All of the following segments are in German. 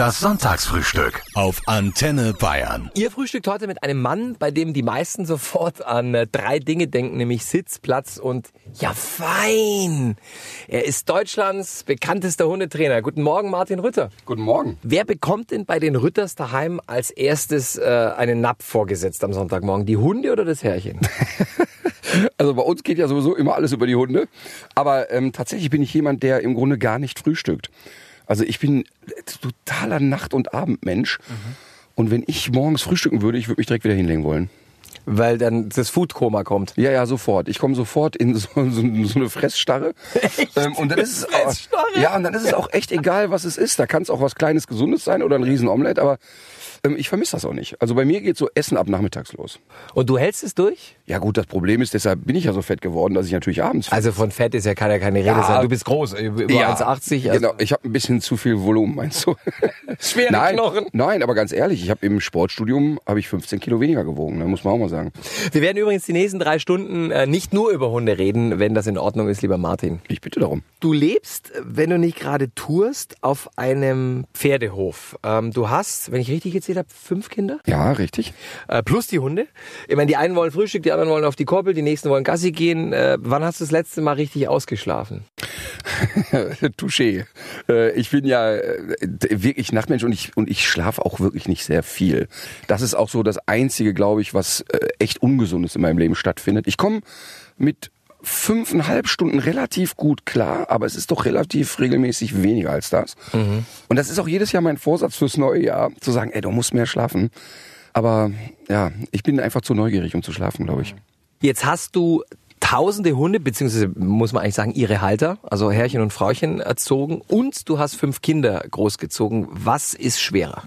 Das Sonntagsfrühstück auf Antenne Bayern. Ihr frühstückt heute mit einem Mann, bei dem die meisten sofort an äh, drei Dinge denken, nämlich Sitz, Platz und ja fein. Er ist Deutschlands bekanntester Hundetrainer. Guten Morgen, Martin Rütter. Guten Morgen. Wer bekommt denn bei den Rütters daheim als erstes äh, einen Napp vorgesetzt am Sonntagmorgen? Die Hunde oder das Herrchen? Also bei uns geht ja sowieso immer alles über die Hunde. Aber ähm, tatsächlich bin ich jemand, der im Grunde gar nicht frühstückt. Also ich bin totaler Nacht- und Abendmensch. Mhm. Und wenn ich morgens frühstücken würde, ich würde mich direkt wieder hinlegen wollen. Weil dann das Foodkoma kommt. Ja, ja, sofort. Ich komme sofort in so, so, so eine Fressstarre. Echt? Ähm, und dann ist es auch, ja, und dann ist es auch echt egal, was es ist. Da kann es auch was Kleines, Gesundes sein oder ein Riesenomelett, aber ähm, ich vermisse das auch nicht. Also bei mir geht so Essen ab nachmittags los. Und du hältst es durch? Ja gut, das Problem ist, deshalb bin ich ja so fett geworden, dass ich natürlich abends... Also von Fett ist ja keine, keine Rede Ja. sein. Du bist groß, über Ja, 1,80. Also Genau, ich habe ein bisschen zu viel Volumen, meinst du? Schwere nein, Knochen. Nein, aber ganz ehrlich, ich habe im Sportstudium habe ich 15 Kilo weniger gewogen, ne, muss man auch mal sagen. Wir werden übrigens die nächsten drei Stunden äh, nicht nur über Hunde reden, wenn das in Ordnung ist, lieber Martin. Ich bitte darum. Du lebst, wenn du nicht gerade tourst, auf einem Pferdehof. Ähm, du hast, wenn ich richtig gezählt habe, fünf Kinder Ja, richtig. äh, plus die Hunde. Ich meine, die einen wollen Frühstück, die anderen wollen auf die Koppel, die nächsten wollen Gassi gehen. Äh, wann hast du das letzte Mal richtig ausgeschlafen? Touché. Äh, ich bin ja äh, wirklich Nachtmensch und ich und ich schlafe auch wirklich nicht sehr viel. Das ist auch so das einzige, glaube ich, was äh, echt ungesundes in meinem Leben stattfindet. Ich komme mit fünfeinhalb Stunden relativ gut klar, aber es ist doch relativ regelmäßig weniger als das. Und das ist auch jedes Jahr mein Vorsatz fürs neue Jahr, zu sagen, ey, du musst mehr schlafen. Aber ja, ich bin einfach zu neugierig, um zu schlafen, glaube ich. Jetzt hast du tausende Hunde, beziehungsweise muss man eigentlich sagen, ihre Halter, also Herrchen und Frauchen erzogen und du hast fünf Kinder großgezogen. Was ist schwerer?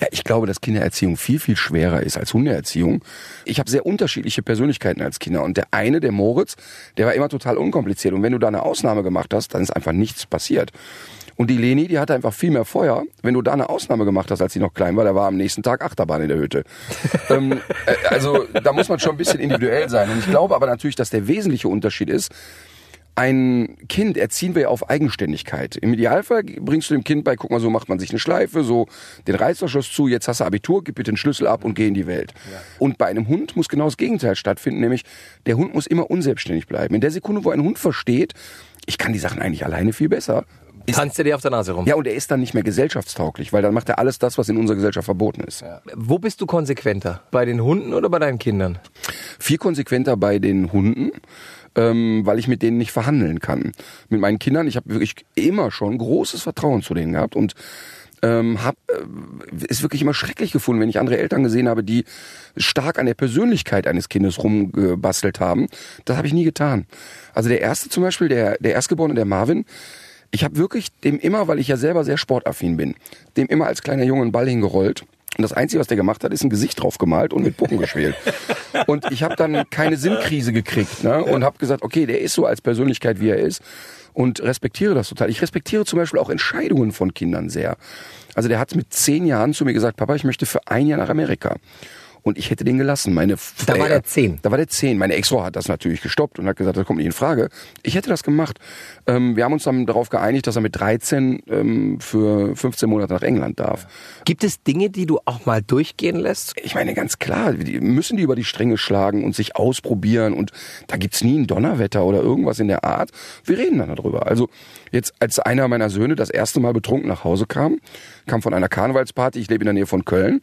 Ja, ich glaube, dass Kindererziehung viel, viel schwerer ist als Hundeerziehung. Ich habe sehr unterschiedliche Persönlichkeiten als Kinder. Und der eine, der Moritz, der war immer total unkompliziert. Und wenn du da eine Ausnahme gemacht hast, dann ist einfach nichts passiert. Und die Leni, die hatte einfach viel mehr Feuer. Wenn du da eine Ausnahme gemacht hast, als sie noch klein war, da war am nächsten Tag Achterbahn in der Hütte. ähm, äh, also da muss man schon ein bisschen individuell sein. Und ich glaube aber natürlich, dass der wesentliche Unterschied ist, ein Kind erziehen wir ja auf Eigenständigkeit. Im Idealfall bringst du dem Kind bei, guck mal, so macht man sich eine Schleife, so den Reißverschluss zu, jetzt hast du Abitur, gib bitte den Schlüssel ab und geh in die Welt. Und bei einem Hund muss genau das Gegenteil stattfinden, nämlich der Hund muss immer unselbstständig bleiben. In der Sekunde, wo ein Hund versteht, ich kann die Sachen eigentlich alleine viel besser, ist Tanzt er dir auf der Nase rum? ja, und er ist dann nicht mehr gesellschaftstauglich, weil dann macht er alles das, was in unserer Gesellschaft verboten ist. Wo bist du konsequenter? Bei den Hunden oder bei deinen Kindern? viel konsequenter bei den Hunden, ähm, weil ich mit denen nicht verhandeln kann. Mit meinen Kindern, ich habe wirklich immer schon großes Vertrauen zu denen gehabt und ähm, hab äh, ist wirklich immer schrecklich gefunden, wenn ich andere Eltern gesehen habe, die stark an der Persönlichkeit eines Kindes rumgebastelt haben. Das habe ich nie getan. Also der erste zum Beispiel, der der Erstgeborene, der Marvin, ich habe wirklich dem immer, weil ich ja selber sehr sportaffin bin, dem immer als kleiner Junge einen Ball hingerollt. Und das Einzige, was der gemacht hat, ist ein Gesicht drauf gemalt und mit Puppen gespielt. Und ich habe dann keine Sinnkrise gekriegt ne? und habe gesagt, okay, der ist so als Persönlichkeit, wie er ist und respektiere das total. Ich respektiere zum Beispiel auch Entscheidungen von Kindern sehr. Also der hat mit zehn Jahren zu mir gesagt, Papa, ich möchte für ein Jahr nach Amerika. Und ich hätte den gelassen. Meine Da war der zehn. Da war der zehn. Meine Ex-Frau hat das natürlich gestoppt und hat gesagt, das kommt nicht in Frage. Ich hätte das gemacht. Ähm, wir haben uns dann darauf geeinigt, dass er mit 13 ähm, für 15 Monate nach England darf. Gibt es Dinge, die du auch mal durchgehen lässt? Ich meine, ganz klar, die müssen die über die Stränge schlagen und sich ausprobieren und da gibt's nie ein Donnerwetter oder irgendwas in der Art. Wir reden dann darüber. Also jetzt, als einer meiner Söhne das erste Mal betrunken nach Hause kam, kam von einer Karnevalsparty, ich lebe in der Nähe von Köln,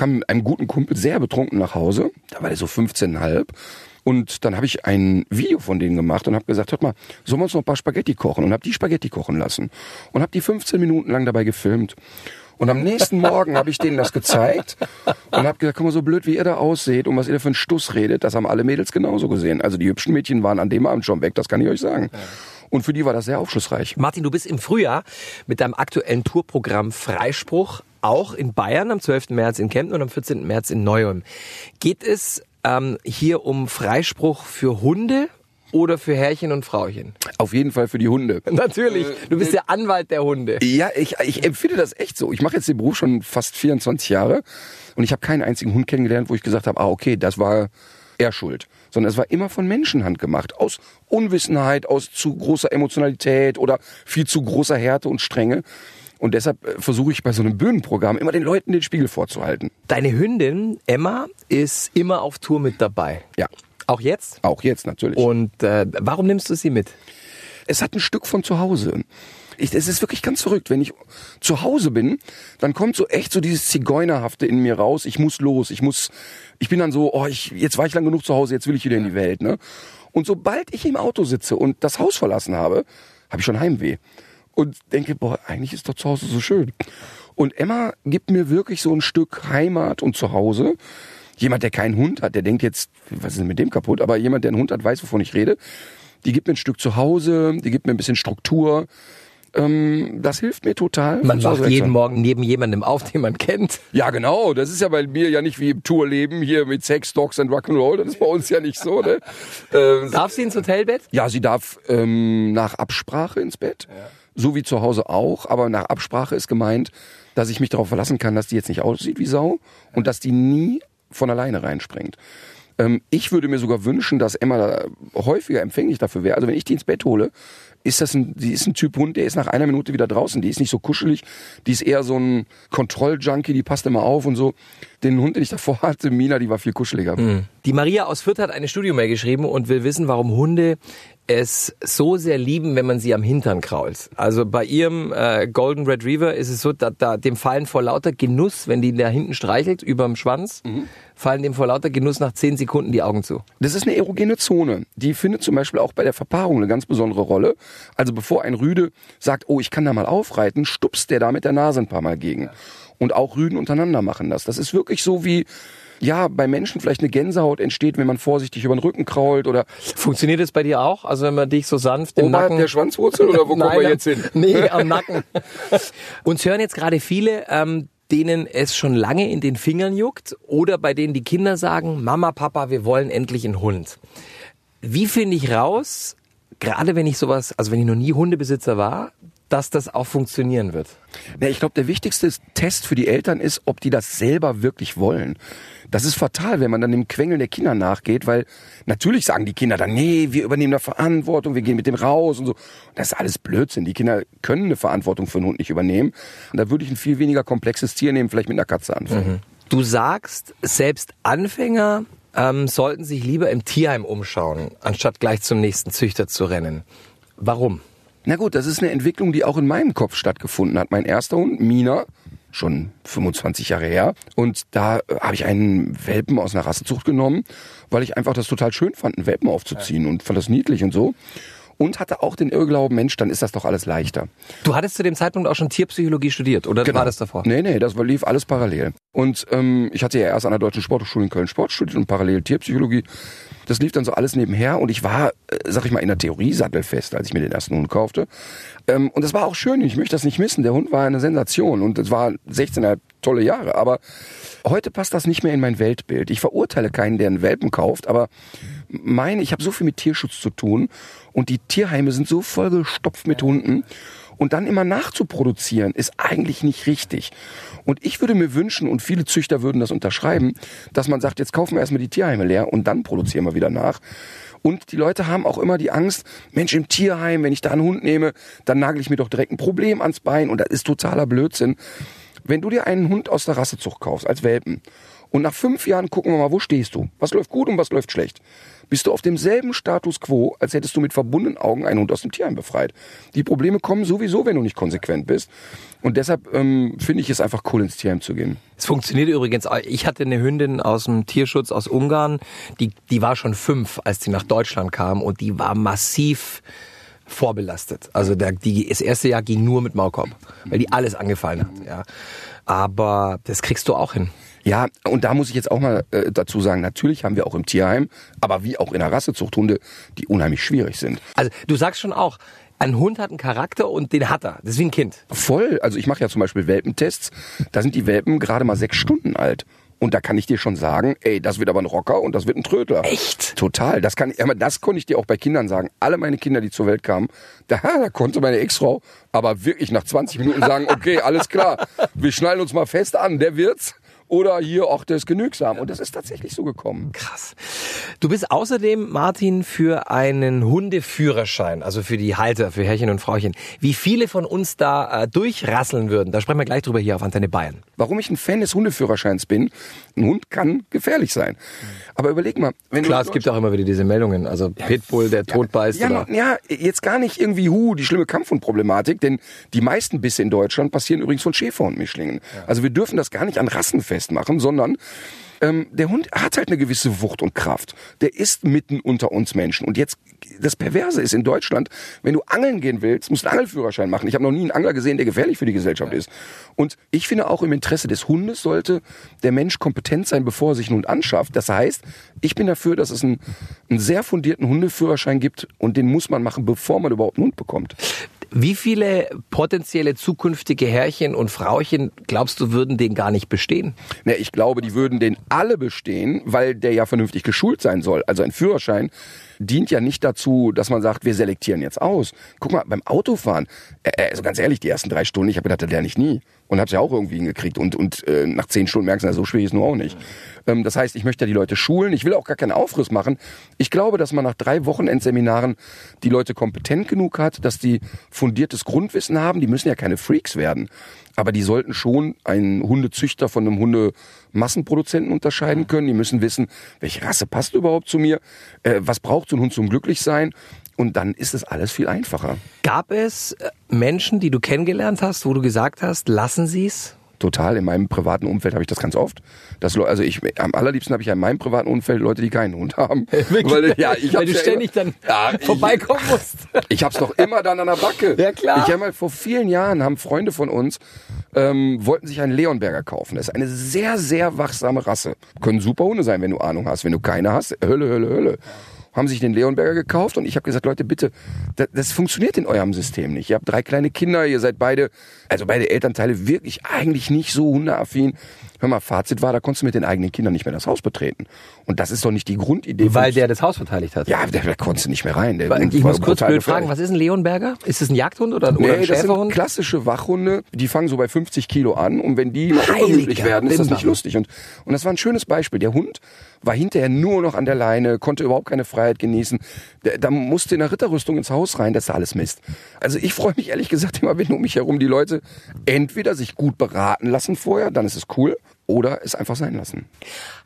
kam mit einem guten Kumpel sehr betrunken nach Hause, da war der so 15,5 und dann habe ich ein Video von denen gemacht und habe gesagt, hört mal, sollen wir uns noch ein paar Spaghetti kochen? Und habe die Spaghetti kochen lassen und habe die 15 Minuten lang dabei gefilmt. Und am nächsten Morgen habe ich denen das gezeigt und habe gesagt, guck mal, so blöd wie ihr da ausseht und was ihr da für einen Stuss redet, das haben alle Mädels genauso gesehen. Also die hübschen Mädchen waren an dem Abend schon weg, das kann ich euch sagen. Und für die war das sehr aufschlussreich. Martin, du bist im Frühjahr mit deinem aktuellen Tourprogramm Freispruch auch in Bayern am 12. März in Kempten und am 14. März in Neu-Ulm. Geht es ähm, hier um Freispruch für Hunde oder für Herrchen und Frauchen? Auf jeden Fall für die Hunde. Natürlich, du bist der Anwalt der Hunde. Ja, ich, ich empfinde das echt so. Ich mache jetzt den Beruf schon fast 24 Jahre und ich habe keinen einzigen Hund kennengelernt, wo ich gesagt habe, ah okay, das war er schuld. Sondern es war immer von Menschenhand gemacht. Aus Unwissenheit, aus zu großer Emotionalität oder viel zu großer Härte und Strenge. Und deshalb äh, versuche ich bei so einem Bühnenprogramm immer den Leuten den Spiegel vorzuhalten. Deine Hündin Emma ist immer auf Tour mit dabei. Ja, Auch jetzt? auch jetzt natürlich. Und äh, warum nimmst du sie mit? es hat ein Stück von zu Hause. Ich, es ist wirklich ganz verrückt. Wenn ich zu Hause bin, dann kommt so echt so dieses Zigeunerhafte in mir raus. Ich muss los. Ich muss, ich bin dann so, oh, ich, jetzt war ich lang genug zu Hause, jetzt will ich wieder in die Welt, ne? Und sobald ich im Auto sitze und das Haus verlassen habe, habe ich schon Heimweh. Und denke, boah, eigentlich ist doch zu Hause so schön. Und Emma gibt mir wirklich so ein Stück Heimat und Zuhause. Jemand, der keinen Hund hat, der denkt jetzt, was ist denn mit dem kaputt? Aber jemand, der einen Hund hat, weiß, wovon ich rede. Die gibt mir ein Stück Zuhause, die gibt mir ein bisschen Struktur. Ähm, das hilft mir total. Man wacht jeden. Morgen neben jemandem auf, den man kennt. Ja, genau. Das ist ja bei mir ja nicht wie im Tourleben hier mit Sex, Dogs and Rock'n'Roll. Das ist bei uns ja nicht so, ne? Ähm, Darf sie ins Hotelbett? ja, sie darf ähm, nach Absprache ins Bett. So wie zu Hause auch. Aber nach Absprache ist gemeint, dass ich mich darauf verlassen kann, dass die jetzt nicht aussieht wie Sau und dass die nie von alleine reinspringt. Ähm, ich würde mir sogar wünschen, dass Emma da häufiger empfänglich dafür wäre. Also wenn ich die ins Bett hole, ist das ein, die ist ein Typ Hund, der ist nach einer Minute wieder draußen. Die ist nicht so kuschelig. Die ist eher so ein Kontrolljunkie, die passt immer auf und so. Den Hund, den ich davor hatte, Mina, die war viel kuscheliger. Die Maria aus Fürth hat eine Studiomail geschrieben und will wissen, warum Hunde es so sehr lieben, wenn man sie am Hintern krault. Also bei ihrem äh, Golden Retriever ist es so, da, da dem fallen vor lauter Genuss, wenn die da hinten streichelt, überm Schwanz, fallen dem vor lauter Genuss nach zehn Sekunden die Augen zu. Das ist eine erogene Zone. Die findet zum Beispiel auch bei der Verpaarung eine ganz besondere Rolle. Also bevor ein Rüde sagt, oh, ich kann da mal aufreiten, stupst der da mit der Nase ein paar Mal gegen. Und auch Rüden untereinander machen das. Das ist wirklich so wie, ja, bei Menschen vielleicht eine Gänsehaut entsteht, wenn man vorsichtig über den Rücken krault oder Funktioniert das bei dir auch? Also wenn man dich so sanft im oberhalb Nacken... der Schwanzwurzel oder wo kommen wir Nein, jetzt hin? Nee, am Nacken. Uns hören jetzt gerade viele, ähm, denen es schon lange in den Fingern juckt oder bei denen die Kinder sagen, Mama, Papa, wir wollen endlich einen Hund. Wie finde ich raus, gerade wenn ich sowas, also wenn ich noch nie Hundebesitzer war, dass das auch funktionieren wird? Ja, ich glaube, der wichtigste Test für die Eltern ist, ob die das selber wirklich wollen. Das ist fatal, wenn man dann dem Quengeln der Kinder nachgeht, weil natürlich sagen die Kinder dann, nee, wir übernehmen da Verantwortung, wir gehen mit dem raus und so. Das ist alles Blödsinn. Die Kinder können eine Verantwortung für einen Hund nicht übernehmen. Und da würde ich ein viel weniger komplexes Tier nehmen, vielleicht mit einer Katze anfangen. Du sagst, selbst Anfänger ähm, sollten sich lieber im Tierheim umschauen, anstatt gleich zum nächsten Züchter zu rennen. Warum? Na gut, das ist eine Entwicklung, die auch in meinem Kopf stattgefunden hat. Mein erster Hund, Mina, schon 25 Jahre her. Und da äh, habe ich einen Welpen aus einer Rassezucht genommen, weil ich einfach das total schön fand, einen Welpen aufzuziehen und fand das niedlich und so. Und hatte auch den Irrglauben, Mensch, dann ist das doch alles leichter. Du hattest zu dem Zeitpunkt auch schon Tierpsychologie studiert, oder war das davor? Nee, nee, das lief alles parallel. Und ähm, ich hatte ja erst an der Deutschen Sporthochschule in Köln Sport studiert und parallel Tierpsychologie. Das lief dann so alles nebenher und ich war, äh, sag ich mal, in der Theorie sattelfest, als ich mir den ersten Hund kaufte. Ähm, und das war auch schön, ich möchte das nicht missen. Der Hund war eine Sensation und es war 16,5 tolle Jahre. Aber heute passt das nicht mehr in mein Weltbild. Ich verurteile keinen, der einen Welpen kauft, aber meine, ich habe so viel mit Tierschutz zu tun und die Tierheime sind so vollgestopft mit Hunden. Und dann immer nachzuproduzieren, ist eigentlich nicht richtig. Und ich würde mir wünschen, und viele Züchter würden das unterschreiben, dass man sagt, jetzt kaufen wir erstmal die Tierheime leer und dann produzieren wir wieder nach. Und die Leute haben auch immer die Angst, Mensch, im Tierheim, wenn ich da einen Hund nehme, dann nagel ich mir doch direkt ein Problem ans Bein. Und das ist totaler Blödsinn. Wenn du dir einen Hund aus der Rassezucht kaufst, als Welpen, und nach fünf Jahren gucken wir mal, wo stehst du? Was läuft gut und was läuft schlecht? Bist du auf demselben Status quo, als hättest du mit verbundenen Augen einen Hund aus dem Tierheim befreit. Die Probleme kommen sowieso, wenn du nicht konsequent bist. Und deshalb ähm, finde ich es einfach cool, ins Tierheim zu gehen. Es funktioniert übrigens. Ich hatte eine Hündin aus dem Tierschutz aus Ungarn, die, die war schon fünf, als sie nach Deutschland kam und die war massiv vorbelastet. Also der, die, das erste Jahr ging nur mit Maulkorb, weil die alles angefallen hat. Ja. Aber das kriegst du auch hin. Ja, und da muss ich jetzt auch mal äh, dazu sagen, natürlich haben wir auch im Tierheim, aber wie auch in der Rassezucht Hunde, die unheimlich schwierig sind. Also du sagst schon auch, ein Hund hat einen Charakter und den hat er. Das ist wie ein Kind. Voll, also ich mache ja zum Beispiel Welpentests, da sind die Welpen gerade mal sechs Stunden alt. Und da kann ich dir schon sagen, ey, das wird aber ein Rocker und das wird ein Trödler. Echt? Total. Das kann, aber das konnte ich dir auch bei Kindern sagen. Alle meine Kinder, die zur Welt kamen, da, da konnte meine Ex-Frau aber wirklich nach 20 Minuten sagen, okay, alles klar, wir schnallen uns mal fest an, der wird's. Oder hier, ach, der ist genügsam. Und das ist tatsächlich so gekommen. Krass. Du bist außerdem, Martin, für einen Hundeführerschein, also für die Halter, für Herrchen und Frauchen. Wie viele von uns da äh, durchrasseln würden, da sprechen wir gleich drüber hier auf Antenne Bayern. Warum ich ein Fan des Hundeführerscheins bin, ein Hund kann gefährlich sein. Aber überleg mal, wenn Klar, es gibt auch immer wieder diese Meldungen, also Pitbull, der tot beißt ja, oder... ja, jetzt gar nicht irgendwie hu, die schlimme Kampfhundproblematik, denn die meisten Bisse in Deutschland passieren übrigens von Schäferhundmischlingen. Also wir dürfen das gar nicht an Rassen festmachen, sondern ähm, der Hund hat halt eine gewisse Wucht und Kraft. Der ist mitten unter uns Menschen. Und jetzt, das Perverse ist in Deutschland, wenn du angeln gehen willst, musst du einen Angelführerschein machen. Ich habe noch nie einen Angler gesehen, der gefährlich für die Gesellschaft ist. Und ich finde auch im Interesse des Hundes sollte der Mensch kompetent sein, bevor er sich einen Hund anschafft. Das heißt, ich bin dafür, dass es einen, einen sehr fundierten Hundeführerschein gibt und den muss man machen, bevor man überhaupt einen Hund bekommt. Wie viele potenzielle zukünftige Herrchen und Frauchen, glaubst du, würden den gar nicht bestehen? Ne, ich glaube, die würden den alle bestehen, weil der ja vernünftig geschult sein soll. Also ein Führerschein dient ja nicht dazu, dass man sagt, wir selektieren jetzt aus. Guck mal, beim Autofahren, äh, also ganz ehrlich, die ersten drei Stunden, ich habe gedacht, der lerne ich nie. Und hab's ja auch irgendwie hingekriegt. Und, und äh, nach zehn Stunden merkst du, na, so schwierig ist nur auch nicht. Ähm, das heißt, ich möchte ja die Leute schulen. Ich will auch gar keinen Aufriss machen. Ich glaube, dass man nach drei Wochenendseminaren die Leute kompetent genug hat, dass die fundiertes Grundwissen haben. Die müssen ja keine Freaks werden. Aber die sollten schon einen Hundezüchter von einem Hundemassenproduzenten unterscheiden können. Die müssen wissen, welche Rasse passt überhaupt zu mir, äh, was braucht so ein Hund zum Glücklichsein. Und dann ist es alles viel einfacher. Gab es äh, Menschen, die du kennengelernt hast, wo du gesagt hast, lassen sie es? Total. In meinem privaten Umfeld habe ich das ganz oft. Das, also ich, am allerliebsten habe ich ja in meinem privaten Umfeld Leute, die keinen Hund haben. Weil, ja, ich Weil du ja ständig immer, dann Ja, ich- vorbeikommen musst. Ich hab's doch immer dann an der Backe. Ja, klar. Ich habe mal vor vielen Jahren haben Freunde von uns ähm, wollten sich einen Leonberger kaufen. Das ist eine sehr sehr wachsame Rasse. Können super Hunde sein, wenn du Ahnung hast. Wenn du keine hast, Hölle Hölle Hölle. Haben sich den Leonberger gekauft und ich habe gesagt, Leute, bitte, das, das funktioniert in eurem System nicht. Ihr habt drei kleine Kinder, ihr seid beide, also beide Elternteile wirklich eigentlich nicht so hundeaffin. Hör mal, Fazit war, da konntest du mit den eigenen Kindern nicht mehr das Haus betreten. Und das ist doch nicht die Grundidee. Weil der das Haus verteidigt hat. ja, da, da konntest du nicht mehr rein. Der Ich war muss kurz blöd fragen, was ist ein Leonberger? Ist es ein Jagdhund oder, oder Nee, ein das sind klassische Wachhunde, die fangen so bei 50 Kilo an und wenn die Heiliger werden, ist das nicht lustig. Und, und das war ein schönes Beispiel. Der Hund war hinterher nur noch an der Leine, konnte überhaupt keine Freiheit genießen. Der, da musste in der Ritterrüstung ins Haus rein, das ist alles Mist. Also ich freue mich ehrlich gesagt immer, wenn um mich herum die Leute entweder sich gut beraten lassen vorher, dann ist es cool, oder es einfach sein lassen.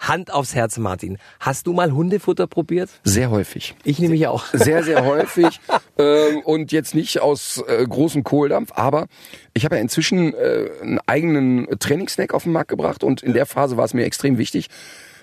Hand aufs Herz, Martin. Hast du mal Hundefutter probiert? Sehr häufig. Ich nämlich auch. sehr, sehr häufig ähm, und jetzt nicht aus äh, großem Kohldampf, aber ich habe ja inzwischen äh, einen eigenen Trainingssnack auf den Markt gebracht und in der Phase war es mir extrem wichtig,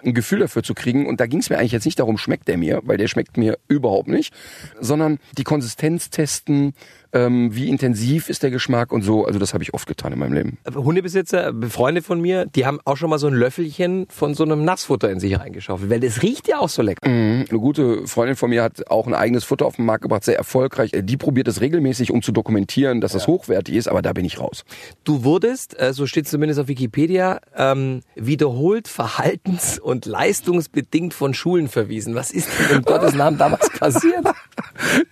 ein Gefühl dafür zu kriegen. Und da ging es mir eigentlich jetzt nicht darum, schmeckt der mir, weil der schmeckt mir überhaupt nicht, sondern die Konsistenz testen, ähm, wie intensiv ist der Geschmack und so. Also das habe ich oft getan in meinem Leben. Hundebesitzer, Freunde von mir, die haben auch schon mal so ein Löffelchen von so einem Nassfutter in sich reingeschaufelt, weil das riecht ja auch so lecker. Mhm. Eine gute Freundin von mir hat auch ein eigenes Futter auf den Markt gebracht, sehr erfolgreich. Äh, Die probiert es regelmäßig, um zu dokumentieren, dass es hochwertig ist, aber da bin ich raus. Du wurdest, äh, so steht zumindest auf Wikipedia, ähm, wiederholt verhaltens- und leistungsbedingt von Schulen verwiesen. Was ist denn in Gottes Namen damals passiert?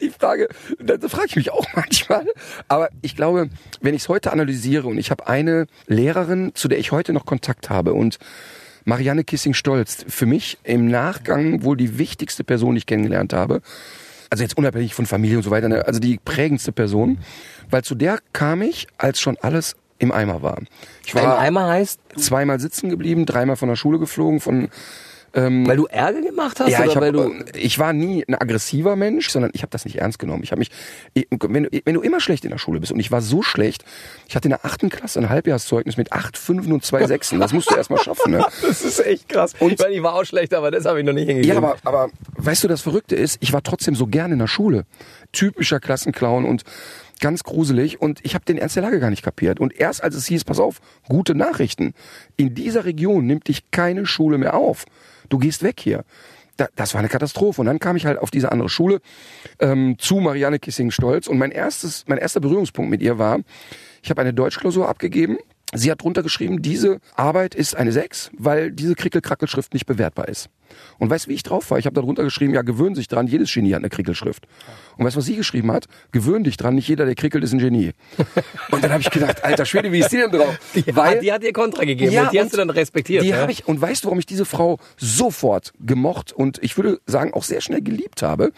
Die Frage, da, frage ich mich auch manchmal. Aber ich glaube, wenn ich es heute analysiere und ich habe eine Lehrerin, zu der ich heute noch Kontakt habe und Marianne Kissing-Stolz, für mich im Nachgang wohl die wichtigste Person, die ich kennengelernt habe. Also jetzt unabhängig von Familie und so weiter, ne, also die prägendste Person. Weil zu der kam ich, als schon alles im Eimer war. Ich war Eimer heißt, zweimal sitzen geblieben, dreimal von der Schule geflogen, von weil du Ärger gemacht hast ja, oder ich, hab, weil du äh, ich war nie ein aggressiver Mensch, sondern ich habe das nicht ernst genommen. Ich habe mich, ich- wenn du, wenn du immer schlecht in der Schule bist und ich war so schlecht, ich hatte in der achten Klasse ein Halbjahrszeugnis mit acht Fünfen und zwei Sechsen. Das musst du erst mal schaffen. Ne? Das ist echt krass. Und- ich meine, ich war auch schlecht, aber das habe ich noch nicht hingekriegt. Ja, aber, aber weißt du, das Verrückte ist, ich war trotzdem so gern in der Schule. Typischer Klassenclown und ganz gruselig und ich habe den Ernst der Lage gar nicht kapiert. Und erst als es hieß, pass auf, gute Nachrichten, in dieser Region nimmt dich keine Schule mehr auf. Du gehst weg hier. Da, das war eine Katastrophe. Und dann kam ich halt auf diese andere Schule ähm, zu Marianne Kissing-Stolz und mein erstes, mein erster Berührungspunkt mit ihr war, ich habe eine Deutschklausur abgegeben Sie hat drunter geschrieben, diese Arbeit ist eine 6, weil diese Krickelkrackelschrift nicht bewertbar ist. Und weißt du, wie ich drauf war? Ich habe da drunter geschrieben, ja, gewöhn sich dran, jedes Genie hat eine Krickelschrift. Und weißt du, was sie geschrieben hat? Gewöhn dich dran, nicht jeder, der krickelt, ist ein Genie. Und dann habe ich gedacht, alter Schwede, wie ist die denn drauf? Die, weil, die hat dir Kontra gegeben ja, und die hast du dann respektiert. Die ja? habe ich, und weißt du, warum ich diese Frau sofort gemocht und ich würde sagen auch sehr schnell geliebt habe?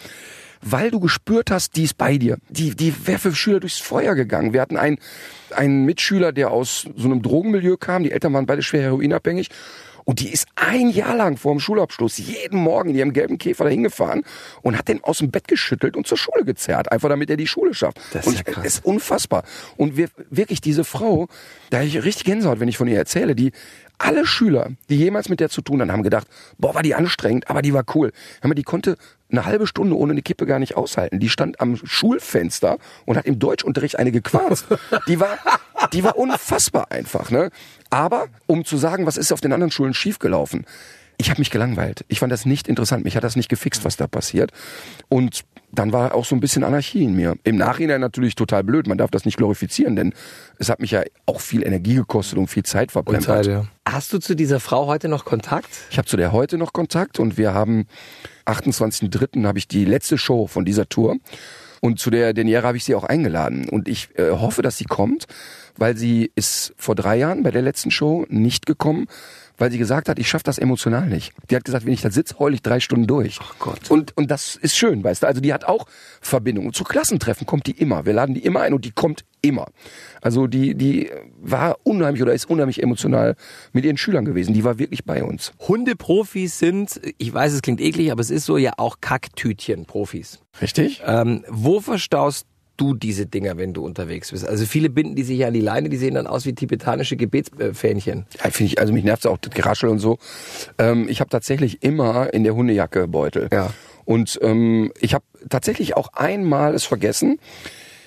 Weil du gespürt hast, die ist bei dir. Die, die wäre für Schüler durchs Feuer gegangen. Wir hatten einen, einen Mitschüler, der aus so einem Drogenmilieu kam. Die Eltern waren beide schwer heroinabhängig. Und die ist ein Jahr lang vor dem Schulabschluss jeden Morgen in ihrem gelben Käfer dahin gefahren und hat den aus dem Bett geschüttelt und zur Schule gezerrt, einfach damit er die Schule schafft. Das ist ja krass. ist unfassbar. Und wir, wirklich diese Frau, da ich richtig Gänsehaut, wenn ich von ihr erzähle, die alle Schüler, die jemals mit der zu tun hatten, haben gedacht, boah, war die anstrengend, aber die war cool. Hör mal, die konnte eine halbe Stunde ohne eine Kippe gar nicht aushalten. Die stand am Schulfenster und hat im Deutschunterricht eine gequarzt. Die war, die war unfassbar einfach, ne? Aber um zu sagen, was ist auf den anderen Schulen schiefgelaufen? Ich habe mich gelangweilt. Ich fand das nicht interessant. Mich hat das nicht gefixt, was da passiert. Und dann war auch so ein bisschen Anarchie in mir. Im Nachhinein natürlich total blöd. Man darf das nicht glorifizieren, denn es hat mich ja auch viel Energie gekostet und viel Zeit verbremst. Zeit, ja. Hast du zu dieser Frau heute noch Kontakt? Ich habe zu der heute noch Kontakt und wir haben 28.03. habe ich die letzte Show von dieser Tour. Und zu der Deniera habe ich sie auch eingeladen. Und ich äh, hoffe, dass sie kommt, weil sie ist vor drei Jahren bei der letzten Show nicht gekommen, weil sie gesagt hat, ich schaffe das emotional nicht. Die hat gesagt, wenn ich da sitze, heul ich drei Stunden durch. Ach Gott. Und, und das ist schön, weißt du. Also die hat auch Verbindung. Und zu Klassentreffen kommt die immer. Wir laden die immer ein und die kommt immer. Also die, die war unheimlich oder ist unheimlich emotional mit ihren Schülern gewesen. Die war wirklich bei uns. Hundeprofis sind, ich weiß, es klingt eklig, aber es ist so ja auch Kacktütchen-Profis. Richtig? Ähm, wo verstaust du diese Dinger, wenn du unterwegs bist? Also viele binden die sich ja an die Leine, die sehen dann aus wie tibetanische Gebetsfähnchen. Ja, finde ich, also mich nervt auch das Geraschel und so. Ähm, ich habe tatsächlich immer in der Hundejacke Beutel. Ja. Und ähm, ich habe tatsächlich auch einmal es vergessen.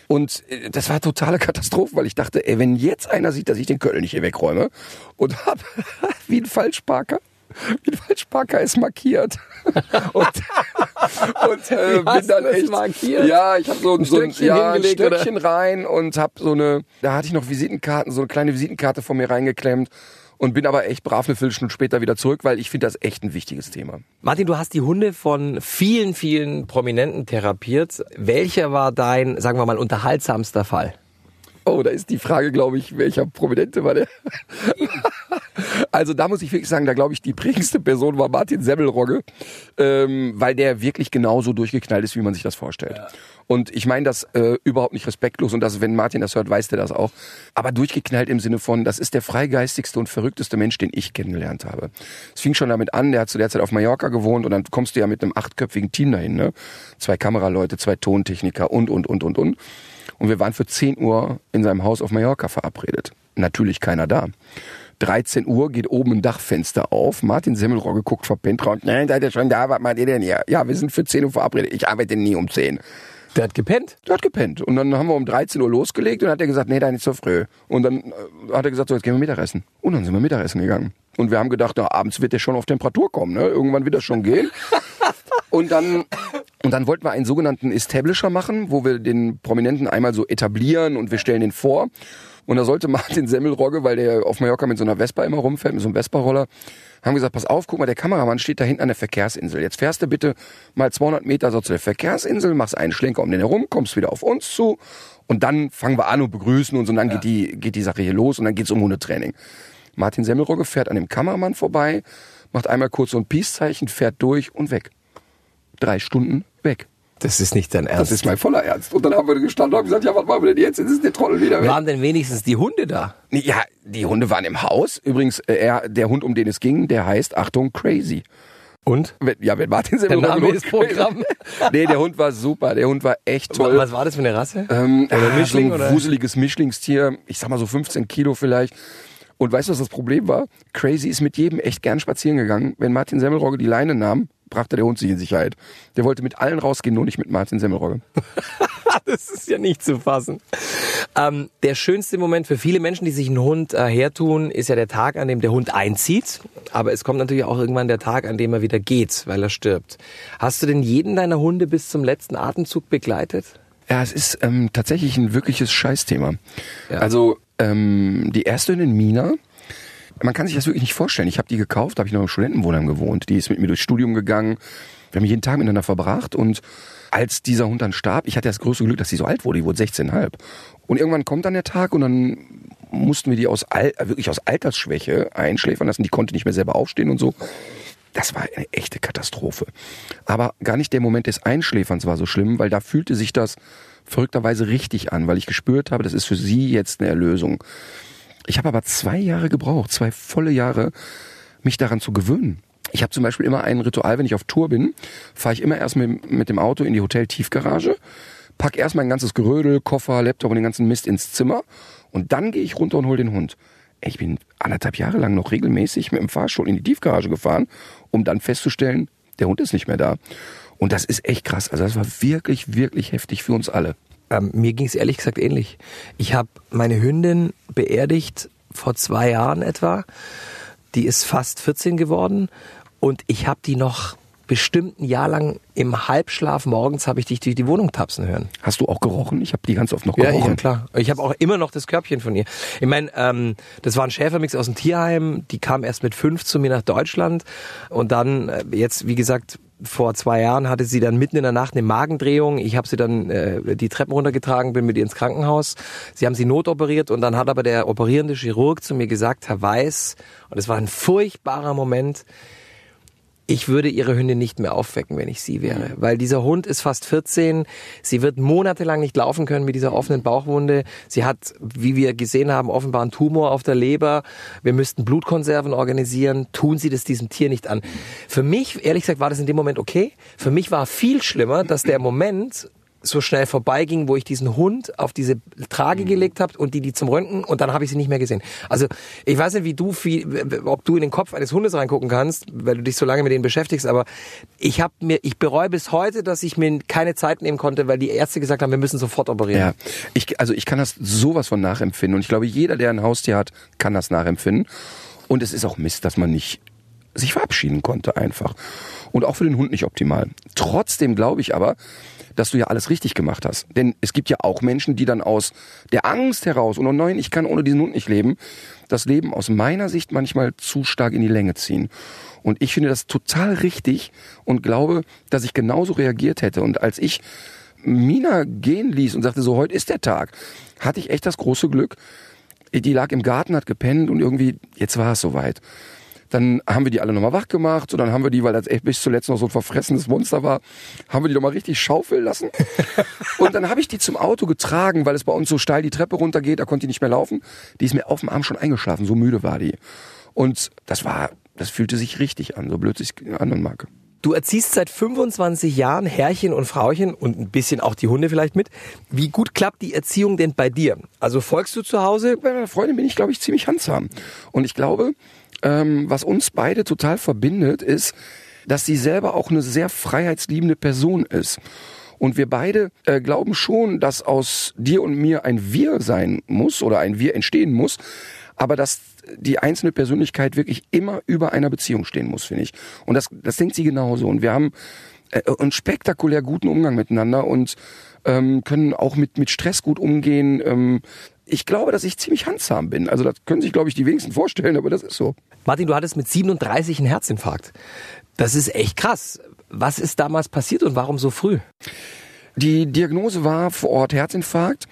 Und äh, das war totale Katastrophe, weil ich dachte, ey, wenn jetzt einer sieht, dass ich den Köttel nicht hier wegräume und hab wie ein Falschparker, wie ein Falschparker ist markiert. und und äh, bin dann echt markiert? Ja, ich habe so ein, so ein, ja, ein oder? Stöckchen rein und habe so eine, da hatte ich noch Visitenkarten, so eine kleine Visitenkarte von mir reingeklemmt und bin aber echt brav eine Viertelstunde später wieder zurück, weil ich finde das echt ein wichtiges Thema. Martin, du hast die Hunde von vielen, vielen Prominenten therapiert. Welcher war dein, sagen wir mal, unterhaltsamster Fall? Oh, da ist die Frage, glaube ich, welcher Prominente war der? also da muss ich wirklich sagen, da glaube ich, die prägendste Person war Martin Semmelrogge, ähm, weil der wirklich genauso durchgeknallt ist, wie man sich das vorstellt. Und ich meine das äh, überhaupt nicht respektlos und das, wenn Martin das hört, weiß der das auch. Aber durchgeknallt im Sinne von, das ist der freigeistigste und verrückteste Mensch, den ich kennengelernt habe. Es fing schon damit an, der hat zu der Zeit auf Mallorca gewohnt und dann kommst du ja mit einem achtköpfigen Team dahin, ne? Zwei Kameraleute, zwei Tontechniker und, und, und, und, und. Und wir waren für 10 Uhr in seinem Haus auf Mallorca verabredet. Natürlich keiner da. 13 Uhr geht oben ein Dachfenster auf. Martin Semmelrogge guckt verpennt raus. Nein, seid ihr schon da? Was macht ihr denn hier? Ja, wir sind für 10 Uhr verabredet. Ich arbeite nie um 10. Der hat gepennt. Der hat gepennt. Und dann haben wir um 13 Uhr losgelegt und hat er gesagt, nee, da nicht so früh. Und dann äh, hat er gesagt, so, jetzt gehen wir Mittagessen. Und dann sind wir Mittagessen gegangen. Und wir haben gedacht, na, abends wird der schon auf Temperatur kommen, ne? Irgendwann wird das schon gehen. Und dann, und dann wollten wir einen sogenannten Establisher machen, wo wir den Prominenten einmal so etablieren und wir stellen den vor. Und da sollte Martin Semmelrogge, weil der auf Mallorca mit so einer Vespa immer rumfährt, mit so einem Vespa-Roller, haben gesagt, pass auf, guck mal, der Kameramann steht da hinten an der Verkehrsinsel. Jetzt fährst du bitte mal 200 Meter so zu der Verkehrsinsel, machst einen Schlenker um den herum, kommst wieder auf uns zu und dann fangen wir an und begrüßen uns und dann geht die, geht die Sache hier los und dann geht's um Hundetraining. Martin Semmelrogge fährt an dem Kameramann vorbei, macht einmal kurz so ein Peace-Zeichen, fährt durch und weg. Drei Stunden weg. Das ist nicht dein Das Ernst. ist mein voller Ernst. Und dann haben wir gestanden und haben gesagt, ja, was machen wir denn jetzt? Jetzt ist der Trottel wieder weg. Waren denn wenigstens die Hunde da? Ja, die Hunde waren im Haus. Übrigens, äh, er, der Hund, um den es ging, der heißt, Achtung, Crazy. Und? Ja, wenn Martin Der Semmelrogge Name los- ist Programm. nee, der Hund war super. Der Hund war echt toll. Was war das für eine Rasse? Ähm, Oder ah, Mischling, so ein oder? wuseliges Mischlingstier. Ich sag mal so 15 Kilo vielleicht. Und weißt du, was das Problem war? Crazy ist mit jedem echt gern spazieren gegangen. Wenn Martin Semmelrogge die Leine nahm, brachte der Hund sich in Sicherheit. Der wollte mit allen rausgehen, nur nicht mit Martin Semmelrogge. Das ist ja nicht zu fassen. Ähm, der schönste Moment für viele Menschen, die sich einen Hund äh, hertun, ist ja der Tag, an dem der Hund einzieht. Aber es kommt natürlich auch irgendwann der Tag, an dem er wieder geht, weil er stirbt. Hast du denn jeden deiner Hunde bis zum letzten Atemzug begleitet? Ja, es ist ähm, tatsächlich ein wirkliches Scheißthema. Ja. Also ähm, die erste Hündin Mina, man kann sich das wirklich nicht vorstellen. Ich habe die gekauft, habe ich noch im Studentenwohnheim gewohnt. Die ist mit mir durchs Studium gegangen. Wir haben jeden Tag miteinander verbracht und als dieser Hund dann starb, ich hatte das größte Glück, dass sie so alt wurde, die wurde 16,5. Und irgendwann kommt dann der Tag und dann mussten wir die aus Al wirklich aus Altersschwäche einschläfern lassen. Die konnte nicht mehr selber aufstehen und so. Das war eine echte Katastrophe. Aber gar nicht der Moment des Einschläferns war so schlimm, weil da fühlte sich das verrückterweise richtig an, weil ich gespürt habe, das ist für sie jetzt eine Erlösung. Ich habe aber zwei Jahre gebraucht, zwei volle Jahre, mich daran zu gewöhnen. Ich habe zum Beispiel immer ein Ritual, wenn ich auf Tour bin, fahre ich immer erst mit, mit dem Auto in die Hotel-Tiefgarage, pack erst mein ganzes Gerödel, Koffer, Laptop und den ganzen Mist ins Zimmer und dann gehe ich runter und hol den Hund. Ich bin anderthalb Jahre lang noch regelmäßig mit dem Fahrstuhl in die Tiefgarage gefahren, um dann festzustellen, der Hund ist nicht mehr da. Und das ist echt krass. Also das war wirklich, wirklich heftig für uns alle. Ähm, mir ging es ehrlich gesagt ähnlich. Ich habe meine Hündin beerdigt vor zwei Jahren etwa. Die ist fast 14 geworden und ich habe die noch bestimmt ein Jahr lang im Halbschlaf morgens habe ich dich durch die Wohnung tapsen hören. Hast du auch gerochen? Ich habe die ganz oft noch Ja, gerochen. ja klar. Ich habe auch immer noch das Körbchen von ihr. Ich meine, ähm, das war ein Schäfermix aus dem Tierheim. Die kam erst mit fünf zu mir nach Deutschland und dann äh, jetzt, wie gesagt, vor zwei Jahren hatte sie dann mitten in der Nacht eine Magendrehung. Ich habe sie dann äh, die Treppen runtergetragen, bin mit ihr ins Krankenhaus. Sie haben sie notoperiert und dann hat aber der operierende Chirurg zu mir gesagt, Herr Weiß, und es war ein furchtbarer Moment, ich würde ihre Hündin nicht mehr aufwecken, wenn ich sie wäre. Weil dieser Hund ist fast 14. Sie wird monatelang nicht laufen können mit dieser offenen Bauchwunde. Sie hat, wie wir gesehen haben, offenbar einen Tumor auf der Leber. Wir müssten Blutkonserven organisieren. Tun Sie das diesem Tier nicht an. Für mich, ehrlich gesagt, war das in dem Moment okay. Für mich war viel schlimmer, dass der Moment so schnell vorbeiging, wo ich diesen Hund auf diese Trage gelegt habe und die die zum Röntgen und dann habe ich sie nicht mehr gesehen. Also ich weiß nicht, wie du viel, ob du in den Kopf eines Hundes reingucken kannst, weil du dich so lange mit denen beschäftigst, aber ich habe mir, ich bereue bis heute, dass ich mir keine Zeit nehmen konnte, weil die Ärzte gesagt haben, wir müssen sofort operieren. Ja, ich, also ich kann das sowas von nachempfinden und ich glaube, jeder, der ein Haustier hat, kann das nachempfinden. Und es ist auch Mist, dass man nicht sich verabschieden konnte einfach. Und auch für den Hund nicht optimal. Trotzdem glaube ich aber, dass du ja alles richtig gemacht hast. Denn es gibt ja auch Menschen, die dann aus der Angst heraus und oh nein, ich kann ohne diesen Hund nicht leben, das Leben aus meiner Sicht manchmal zu stark in die Länge ziehen. Und ich finde das total richtig und glaube, dass ich genauso reagiert hätte. Und als ich Mina gehen ließ und sagte, so heute ist der Tag, hatte ich echt das große Glück. Die lag im Garten, hat gepennt und irgendwie, jetzt war es soweit. Dann haben wir die alle nochmal wach gemacht und dann haben wir die, weil das echt bis zuletzt noch so ein verfressenes Monster war, haben wir die nochmal richtig schaufeln lassen. und dann habe ich die zum Auto getragen, weil es bei uns so steil die Treppe runtergeht, da konnte die nicht mehr laufen. Die ist mir auf dem Arm schon eingeschlafen, so müde war die. Und das war, das fühlte sich richtig an, so blöd sich anhören mag. Du erziehst seit 25 Jahren Herrchen und Frauchen und ein bisschen auch die Hunde vielleicht mit. Wie gut klappt die Erziehung denn bei dir? Also folgst du zu Hause? Bei meiner Freundin bin ich, glaube ich, ziemlich handsam. Und ich glaube, ähm, was uns beide total verbindet, ist, dass sie selber auch eine sehr freiheitsliebende Person ist. Und wir beide äh, glauben schon, dass aus dir und mir ein Wir sein muss oder ein Wir entstehen muss, aber dass die einzelne Persönlichkeit wirklich immer über einer Beziehung stehen muss, finde ich. Und das, das denkt sie genauso. Und wir haben äh, einen spektakulär guten Umgang miteinander und ähm, können auch mit, mit Stress gut umgehen. Ähm, ich glaube, dass ich ziemlich handsam bin. Also das können sich, glaube ich, die wenigsten vorstellen, aber das ist so. Martin, du hattest mit 37 einen Herzinfarkt. Das ist echt krass. Was ist damals passiert und warum so früh? Die Diagnose war vor Ort Herzinfarkt.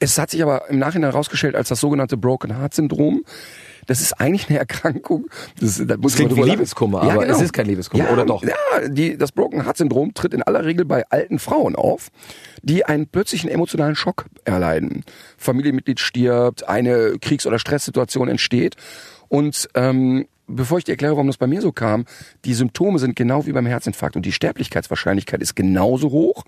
Es hat sich aber im Nachhinein herausgestellt als das sogenannte Broken Heart Syndrom. Das ist eigentlich eine Erkrankung. Das, das muss Das klingt wie Liebeskummer, aber es ist kein Liebeskummer, ja, oder doch? Ja, die, das Broken Heart Syndrom tritt in aller Regel bei alten Frauen auf, die einen plötzlichen emotionalen Schock erleiden. Familienmitglied stirbt, eine Kriegs- oder Stresssituation entsteht und ähm, bevor ich dir erkläre, warum das bei mir so kam, die Symptome sind genau wie beim Herzinfarkt und die Sterblichkeitswahrscheinlichkeit ist genauso hoch.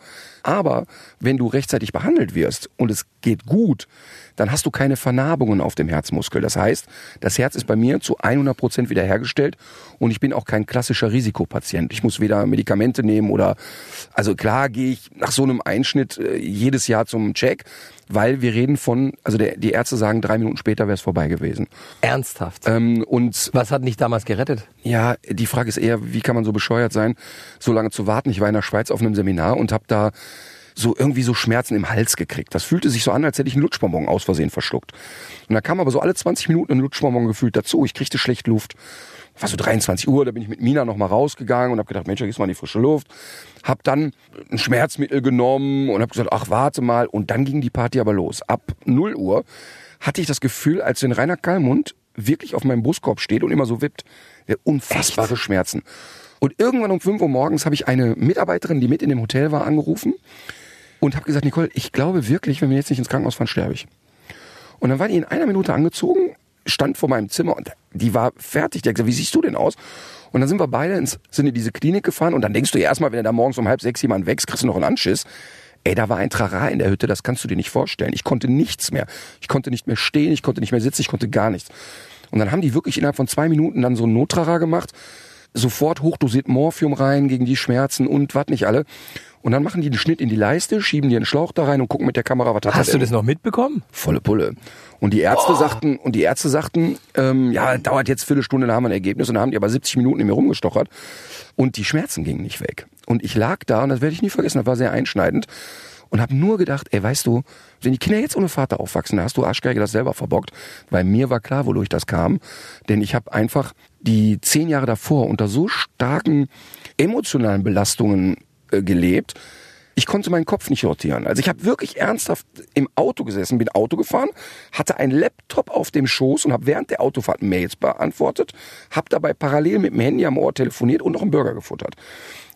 Aber wenn du rechtzeitig behandelt wirst und es geht gut, dann hast du keine Vernarbungen auf dem Herzmuskel. Das heißt, das Herz ist bei mir zu 100 Prozent wiederhergestellt und ich bin auch kein klassischer Risikopatient. Ich muss weder Medikamente nehmen oder, also klar gehe ich nach so einem Einschnitt äh, jedes Jahr zum Check, weil wir reden von, also der, die Ärzte sagen, drei Minuten später wäre es vorbei gewesen. Ernsthaft. Ähm, und Was hat dich damals gerettet? ja, die Frage ist eher, wie kann man so bescheuert sein, so lange zu warten? Ich war in der Schweiz auf einem Seminar und habe da so irgendwie so Schmerzen im Hals gekriegt. Das fühlte sich so an, als hätte ich einen Lutschbonbon aus Versehen verschluckt. Und da kam aber so alle 20 Minuten ein Lutschbonbon gefühlt dazu. Ich kriegte schlecht Luft. War so 23 Uhr, da bin ich mit Mina noch mal rausgegangen und habe gedacht, Mensch, da gehst mal in die frische Luft. Hab dann ein Schmerzmittel genommen und habe gesagt, ach, warte mal. Und dann ging die Party aber los. Ab 0 Uhr hatte ich das Gefühl, als wenn Rainer Kallmund wirklich auf meinem Brustkorb steht und immer so wippt. Der unfassbare Echt? Schmerzen. Und irgendwann um 5 Uhr morgens habe ich eine Mitarbeiterin, die mit in dem Hotel war, angerufen und habe gesagt, Nicole, ich glaube wirklich, wenn wir jetzt nicht ins Krankenhaus fahren, sterbe ich. Und dann war die in einer Minute angezogen, stand vor meinem Zimmer und die war fertig. Die hat gesagt, wie siehst du denn aus? Und dann sind wir beide ins, sind in diese Klinik gefahren und dann denkst du ja erstmal, wenn du da morgens um halb sechs jemand wächst, kriegst du noch einen Anschiss. Ey, da war ein Trara in der Hütte, das kannst du dir nicht vorstellen. Ich konnte nichts mehr. Ich konnte nicht mehr stehen, ich konnte nicht mehr sitzen, ich konnte gar nichts. Und dann haben die wirklich innerhalb von zwei Minuten dann so ein Nottrara gemacht, sofort hochdosiert Morphium rein gegen die Schmerzen und was nicht alle. Und dann machen die den Schnitt in die Leiste, schieben dir einen Schlauch da rein und gucken mit der Kamera, was hat Hast du das noch mitbekommen? Volle Pulle. Und die Ärzte oh. sagten, und die Ärzte sagten, ähm, ja, dauert jetzt Viertelstunde, dann haben wir ein Ergebnis. Und dann haben die aber 70 Minuten in mir rumgestochert. Und die Schmerzen gingen nicht weg. Und ich lag da, und das werde ich nie vergessen, das war sehr einschneidend und habe nur gedacht, ey, weißt du, wenn die Kinder jetzt ohne Vater aufwachsen, dann hast du Arschgeige das selber verbockt, weil mir war klar, wodurch das kam, denn ich habe einfach die zehn Jahre davor unter so starken emotionalen Belastungen äh, gelebt, ich konnte meinen Kopf nicht sortieren. Also ich habe wirklich ernsthaft im Auto gesessen, bin Auto gefahren, hatte einen Laptop auf dem Schoß und habe während der Autofahrt Mails beantwortet, habe dabei parallel mit dem Handy am Ohr telefoniert und noch einen Burger gefuttert.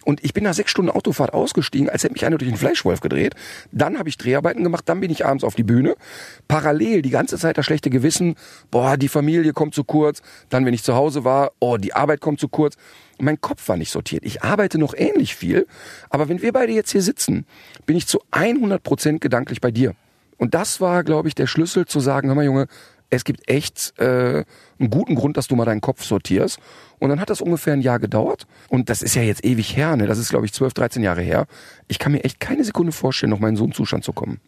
Und ich bin nach sechs Stunden Autofahrt ausgestiegen, als hätte mich einer durch einen Fleischwolf gedreht. Dann habe ich Dreharbeiten gemacht, dann bin ich abends auf die Bühne. Parallel die ganze Zeit das schlechte Gewissen, boah, die Familie kommt zu kurz. Dann, wenn ich zu Hause war, oh, die Arbeit kommt zu kurz. Mein Kopf war nicht sortiert. Ich arbeite noch ähnlich viel, aber wenn wir beide jetzt hier sitzen, bin ich zu 100 Prozent gedanklich bei dir. Und das war, glaube ich, der Schlüssel zu sagen, hör mal Junge, es gibt echt äh, einen guten Grund, dass du mal deinen Kopf sortierst. Und dann hat das ungefähr ein Jahr gedauert. Und das ist ja jetzt ewig her, ne? Das ist, glaube ich, 12, 13 Jahre her. Ich kann mir echt keine Sekunde vorstellen, noch mal in so einen Zustand zu kommen.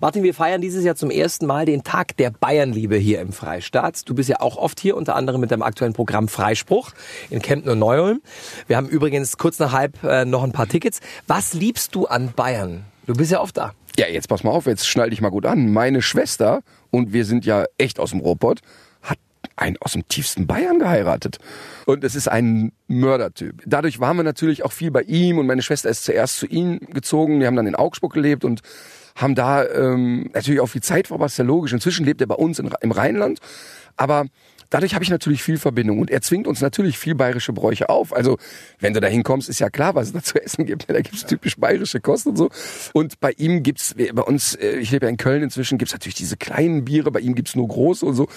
Martin, wir feiern dieses Jahr zum ersten Mal den Tag der Bayernliebe hier im Freistaat. Du bist ja auch oft hier, unter anderem mit deinem aktuellen Programm Freispruch in Kempten und Neuholm. Wir haben übrigens kurz nach halb äh, noch ein paar Tickets. Was liebst du an Bayern? Du bist ja oft da. Ja, jetzt pass mal auf, jetzt schnall dich mal gut an. Meine Schwester, und wir sind ja echt aus dem Robot, hat einen aus dem tiefsten Bayern geheiratet. Und es ist ein Mördertyp. Dadurch waren wir natürlich auch viel bei ihm und meine Schwester ist zuerst zu ihm gezogen. Wir haben dann in Augsburg gelebt und haben da ähm, natürlich auch viel Zeit verbracht, ist ja logisch. Inzwischen lebt er bei uns in, im Rheinland. Aber dadurch habe ich natürlich viel Verbindung und er zwingt uns natürlich viel bayerische Bräuche auf. Also wenn du da hinkommst, ist ja klar, was es da zu essen gibt. Da gibt es typisch bayerische Kost und so. Und bei ihm gibt's bei uns, äh, ich lebe ja in Köln inzwischen, gibt's natürlich diese kleinen Biere, bei ihm gibt's nur große und so.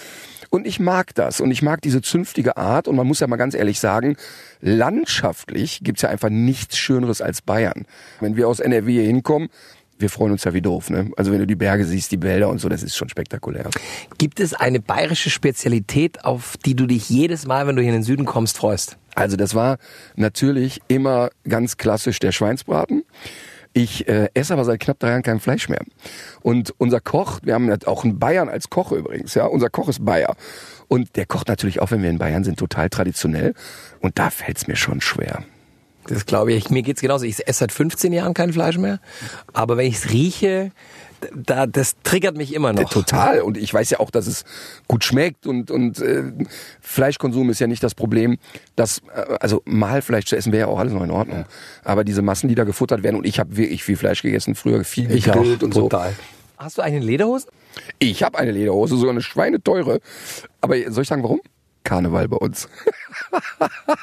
Und ich mag das und ich mag diese zünftige Art und man muss ja mal ganz ehrlich sagen, landschaftlich gibt's ja einfach nichts Schöneres als Bayern. Wenn wir aus NRW hier hinkommen, wir freuen uns ja wie doof. Ne? Also wenn du die Berge siehst, die Wälder und so, das ist schon spektakulär. Gibt es eine bayerische Spezialität, auf die du dich jedes Mal, wenn du hier in den Süden kommst, freust? Also das war natürlich immer ganz klassisch der Schweinsbraten. Ich äh, esse aber seit knapp drei Jahren kein Fleisch mehr. Und unser Koch, wir haben auch einen Bayern als Koch übrigens, ja, unser Koch ist Bayer. Und der kocht natürlich auch, wenn wir in Bayern sind, total traditionell. Und da fällt es mir schon schwer. Das glaube ich. Mir geht's genauso. Ich esse seit 15 Jahren kein Fleisch mehr. Aber wenn ich es rieche, da, das triggert mich immer noch. Total. Und ich weiß ja auch, dass es gut schmeckt und, und äh, Fleischkonsum ist ja nicht das Problem. Das, äh, also Mahlfleisch zu essen wäre ja auch alles noch in Ordnung. Aber diese Massen, die da gefuttert werden, und ich habe wirklich viel Fleisch gegessen, früher viel gegrillt und total. so. Hast du eine Lederhose? Ich habe eine Lederhose, sogar eine schweineteure. Aber soll ich sagen, warum? Karneval bei uns.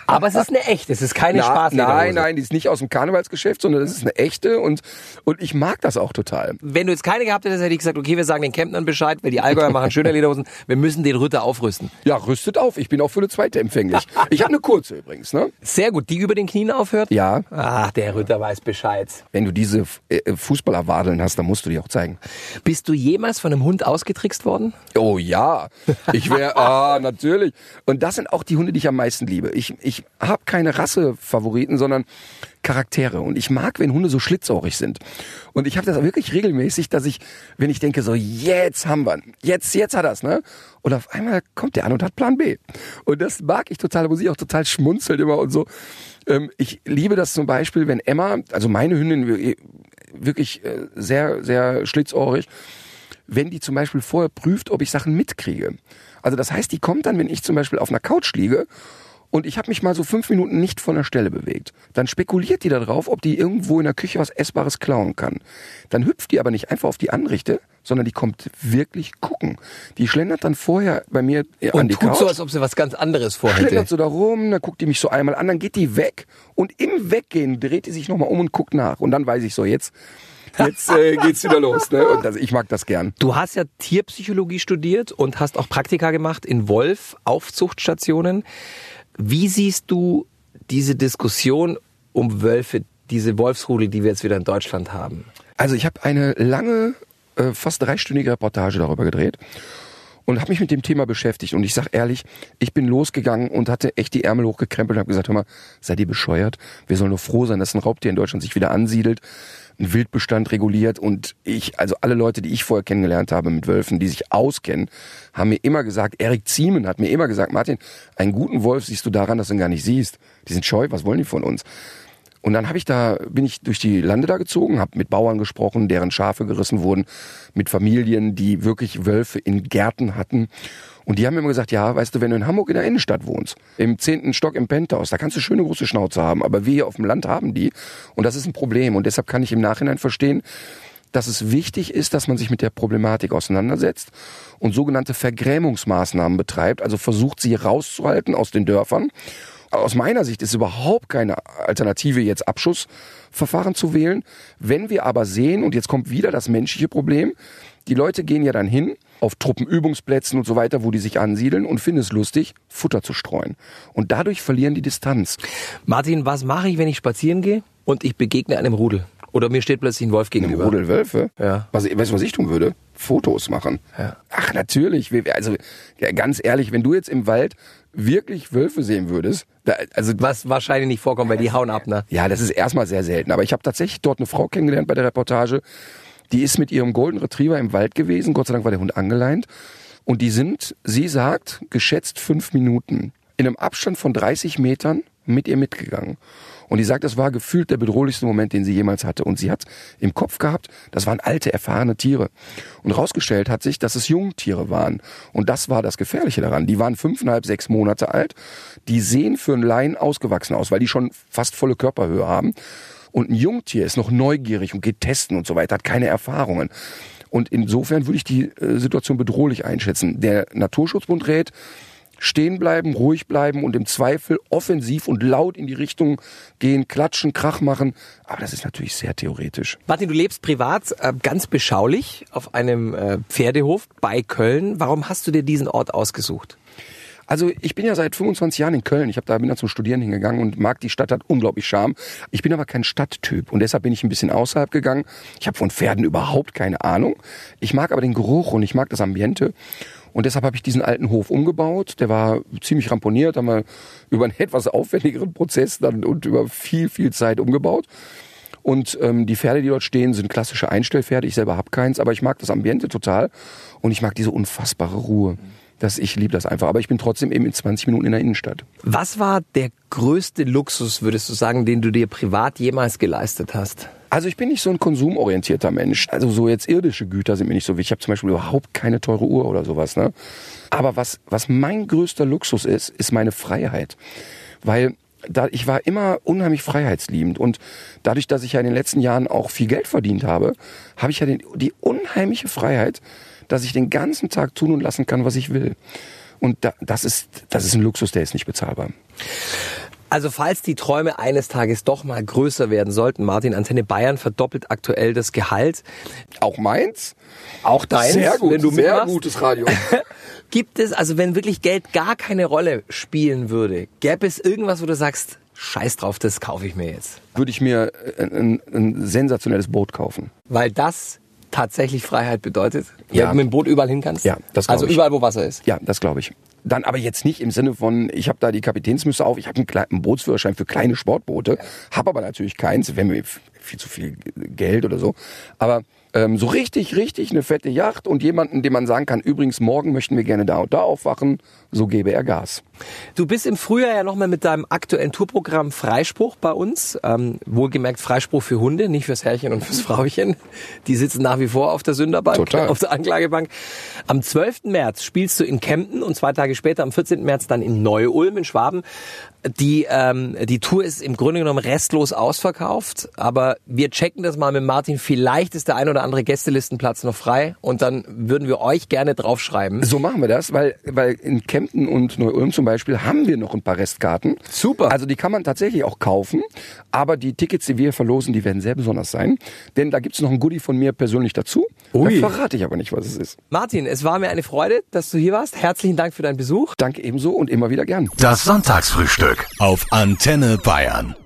Aber es ist eine echte, es ist keine Spaß. Nein, nein, die ist nicht aus dem Karnevalsgeschäft, sondern das ist eine echte und, und ich mag das auch total. Wenn du jetzt keine gehabt hättest, hätte ich gesagt, okay, wir sagen den Kempnern Bescheid, weil die Allgäuer machen schöne Lederhosen, wir müssen den Ritter aufrüsten. Ja, rüstet auf, ich bin auch für eine zweite empfänglich. Ich habe eine kurze übrigens, ne? Sehr gut, die über den Knien aufhört? Ja. Ach, der Ritter weiß Bescheid. Wenn du diese äh, Fußballerwadeln hast, dann musst du die auch zeigen. Bist du jemals von einem Hund ausgetrickst worden? Oh ja, ich wäre, ah, natürlich. Und das sind auch die Hunde, die ich am meisten liebe. Ich, ich habe keine Rassefavoriten, sondern Charaktere. Und ich mag, wenn Hunde so schlitzohrig sind. Und ich habe das wirklich regelmäßig, dass ich, wenn ich denke, so jetzt haben wir, jetzt, jetzt hat er's, ne? Und auf einmal kommt der an und hat Plan B. Und das mag ich total, da muss ich auch total schmunzeln immer und so. Ähm, ich liebe das zum Beispiel, wenn Emma, also meine Hündin, wirklich äh, sehr, sehr schlitzohrig, wenn die zum Beispiel vorher prüft, ob ich Sachen mitkriege. Also das heißt, die kommt dann, wenn ich zum Beispiel auf einer Couch liege und ich habe mich mal so fünf Minuten nicht von der Stelle bewegt. Dann spekuliert die darauf, ob die irgendwo in der Küche was Essbares klauen kann. Dann hüpft die aber nicht einfach auf die Anrichte, sondern die kommt wirklich gucken. Die schlendert dann vorher bei mir äh, an Und die tut Couch. so, als ob sie was ganz anderes vorhätte. schlendert so da rum, dann guckt die mich so einmal an, dann geht die weg und im Weggehen dreht die sich nochmal um und guckt nach. Und dann weiß ich so, jetzt, jetzt äh, geht's wieder los. Ne? Und das, ich mag das gern. Du hast ja Tierpsychologie studiert und hast auch Praktika gemacht in Wolf, Aufzuchtstationen. Wie siehst du diese Diskussion um Wölfe, diese Wolfsrudel, die wir jetzt wieder in Deutschland haben? Also ich habe eine lange, äh, fast dreistündige Reportage darüber gedreht und habe mich mit dem Thema beschäftigt. Und ich sag ehrlich, ich bin losgegangen und hatte echt die Ärmel hochgekrempelt und habe gesagt, hör mal, seid ihr bescheuert? Wir sollen nur froh sein, dass ein Raubtier in Deutschland sich wieder ansiedelt, ein Wildbestand reguliert. Und ich, also alle Leute, die ich vorher kennengelernt habe mit Wölfen, die sich auskennen, haben mir immer gesagt, Erik Ziemen hat mir immer gesagt, Martin, einen guten Wolf siehst du daran, dass du ihn gar nicht siehst. Die sind scheu, was wollen die von uns? Und dann habe ich da, bin ich durch die Lande da gezogen, habe mit Bauern gesprochen, deren Schafe gerissen wurden, mit Familien, die wirklich Wölfe in Gärten hatten. Und die haben immer gesagt, ja, weißt du, wenn du in Hamburg in der Innenstadt wohnst, im zehnten Stock im Penthouse, da kannst du schöne große Schnauze haben, aber wir hier auf dem Land haben die. Und das ist ein Problem. Und deshalb kann ich im Nachhinein verstehen, dass es wichtig ist, dass man sich mit der Problematik auseinandersetzt und sogenannte Vergrämungsmaßnahmen betreibt, also versucht, sie rauszuhalten aus den Dörfern. Aus meiner Sicht ist überhaupt keine Alternative, jetzt Abschussverfahren zu wählen. Wenn wir aber sehen, und jetzt kommt wieder das menschliche Problem, die Leute gehen ja dann hin auf Truppenübungsplätzen und so weiter, wo die sich ansiedeln und finden es lustig, Futter zu streuen. Und dadurch verlieren die Distanz. Martin, was mache ich, wenn ich spazieren gehe und ich begegne einem Rudel? Oder mir steht plötzlich ein Wolf gegenüber. Rudel Wölfe? Ja. Was, weißt du, was ich tun würde? Fotos machen. Ja. Ach, natürlich. Also, ja, ganz ehrlich, wenn du jetzt im Wald wirklich Wölfe sehen würdest, da, also Was wahrscheinlich nicht vorkommt, weil die hauen ab, ne? Ja, das ist erstmal sehr selten. Aber ich habe tatsächlich dort eine Frau kennengelernt bei der Reportage. Die ist mit ihrem Golden Retriever im Wald gewesen. Gott sei Dank war der Hund angeleint. Und die sind, sie sagt, geschätzt fünf Minuten in einem Abstand von 30 Metern mit ihr mitgegangen. Und die sagt, das war gefühlt der bedrohlichste Moment, den sie jemals hatte. Und sie hat im Kopf gehabt, das waren alte, erfahrene Tiere. Und rausgestellt hat sich, dass es Jungtiere waren. Und das war das Gefährliche daran. Die waren fünfeinhalb, sechs Monate alt. Die sehen für einen Laien ausgewachsen aus, weil die schon fast volle Körperhöhe haben. Und ein Jungtier ist noch neugierig und geht testen und so weiter, hat keine Erfahrungen. Und insofern würde ich die äh, Situation bedrohlich einschätzen. Der Naturschutzbund rät, stehen bleiben, ruhig bleiben und im Zweifel offensiv und laut in die Richtung gehen, klatschen, Krach machen. Aber das ist natürlich sehr theoretisch. Martin, du lebst privat äh, ganz beschaulich auf einem äh, Pferdehof bei Köln. Warum hast du dir diesen Ort ausgesucht? Also ich bin ja seit 25 Jahren in Köln. Ich habe da bin da zum Studieren hingegangen und mag die Stadt hat unglaublich Charme. Ich bin aber kein Stadttyp und deshalb bin ich ein bisschen außerhalb gegangen. Ich habe von Pferden überhaupt keine Ahnung. Ich mag aber den Geruch und ich mag das Ambiente. Und deshalb habe ich diesen alten Hof umgebaut. Der war ziemlich ramponiert, haben wir über einen etwas aufwendigeren Prozess dann und über viel, viel Zeit umgebaut. Und ähm, die Pferde, die dort stehen, sind klassische Einstellpferde. Ich selber habe keins, aber ich mag das Ambiente total und ich mag diese unfassbare Ruhe. Das, ich liebe das einfach. Aber ich bin trotzdem eben in 20 Minuten in der Innenstadt. Was war der größte Luxus, würdest du sagen, den du dir privat jemals geleistet hast? Also ich bin nicht so ein konsumorientierter Mensch. Also so jetzt irdische Güter sind mir nicht so wichtig. Ich habe zum Beispiel überhaupt keine teure Uhr oder sowas. Ne? Aber was, was mein größter Luxus ist, ist meine Freiheit. Weil da, ich war immer unheimlich freiheitsliebend und dadurch, dass ich ja in den letzten Jahren auch viel Geld verdient habe, habe ich ja den, die unheimliche Freiheit, dass ich den ganzen Tag tun und lassen kann, was ich will. Und da, das ist, das ist ein Luxus, der ist nicht bezahlbar. Also falls die Träume eines Tages doch mal größer werden sollten, Martin, Antenne Bayern verdoppelt aktuell das Gehalt. Auch meins? Auch deins, sehr gut, wenn du sehr mitmachst. gutes Radio. Gibt es, also wenn wirklich Geld gar keine Rolle spielen würde, gäbe es irgendwas, wo du sagst, scheiß drauf, das kaufe ich mir jetzt? Würde ich mir ein, ein sensationelles Boot kaufen. Weil das tatsächlich Freiheit bedeutet? Ja. Wenn du mit dem Boot überall hin kannst? Ja, das glaub Also ich. überall, wo Wasser ist? Ja, das glaube ich. Dann aber jetzt nicht im Sinne von, ich habe da die Kapitänsmütze auf, ich habe einen, einen Bootsführerschein für kleine Sportboote, habe aber natürlich keins, wenn mir viel zu viel Geld oder so. Aber ähm, so richtig, richtig eine fette Yacht und jemanden, dem man sagen kann, übrigens morgen möchten wir gerne da und da aufwachen, so gebe er Gas. Du bist im Frühjahr ja nochmal mit deinem aktuellen Tourprogramm Freispruch bei uns. Ähm, wohlgemerkt Freispruch für Hunde, nicht fürs Herrchen und fürs Frauchen. Die sitzen nach wie vor auf der Sünderbank, Total. auf der Anklagebank. Am 12. März spielst du in Kempten und zwei Tage später, am 14. März, dann in Neu-Ulm in Schwaben. Die, ähm, die Tour ist im Grunde genommen restlos ausverkauft, aber wir checken das mal mit Martin. Vielleicht ist der ein oder andere Gästelistenplatz noch frei und dann würden wir euch gerne draufschreiben. So machen wir das, weil, weil in Kempten und Neu-Ulm zum Beispiel haben wir noch ein paar Restkarten. Super. Also die kann man tatsächlich auch kaufen, aber die Tickets, die wir verlosen, die werden sehr besonders sein. Denn da gibt's noch ein Goodie von mir persönlich dazu. Ui. Da verrate ich aber nicht, was es ist. Martin, es war mir eine Freude, dass du hier warst. Herzlichen Dank für deinen Besuch. Danke ebenso und immer wieder gern. Das Sonntagsfrühstück auf Antenne Bayern.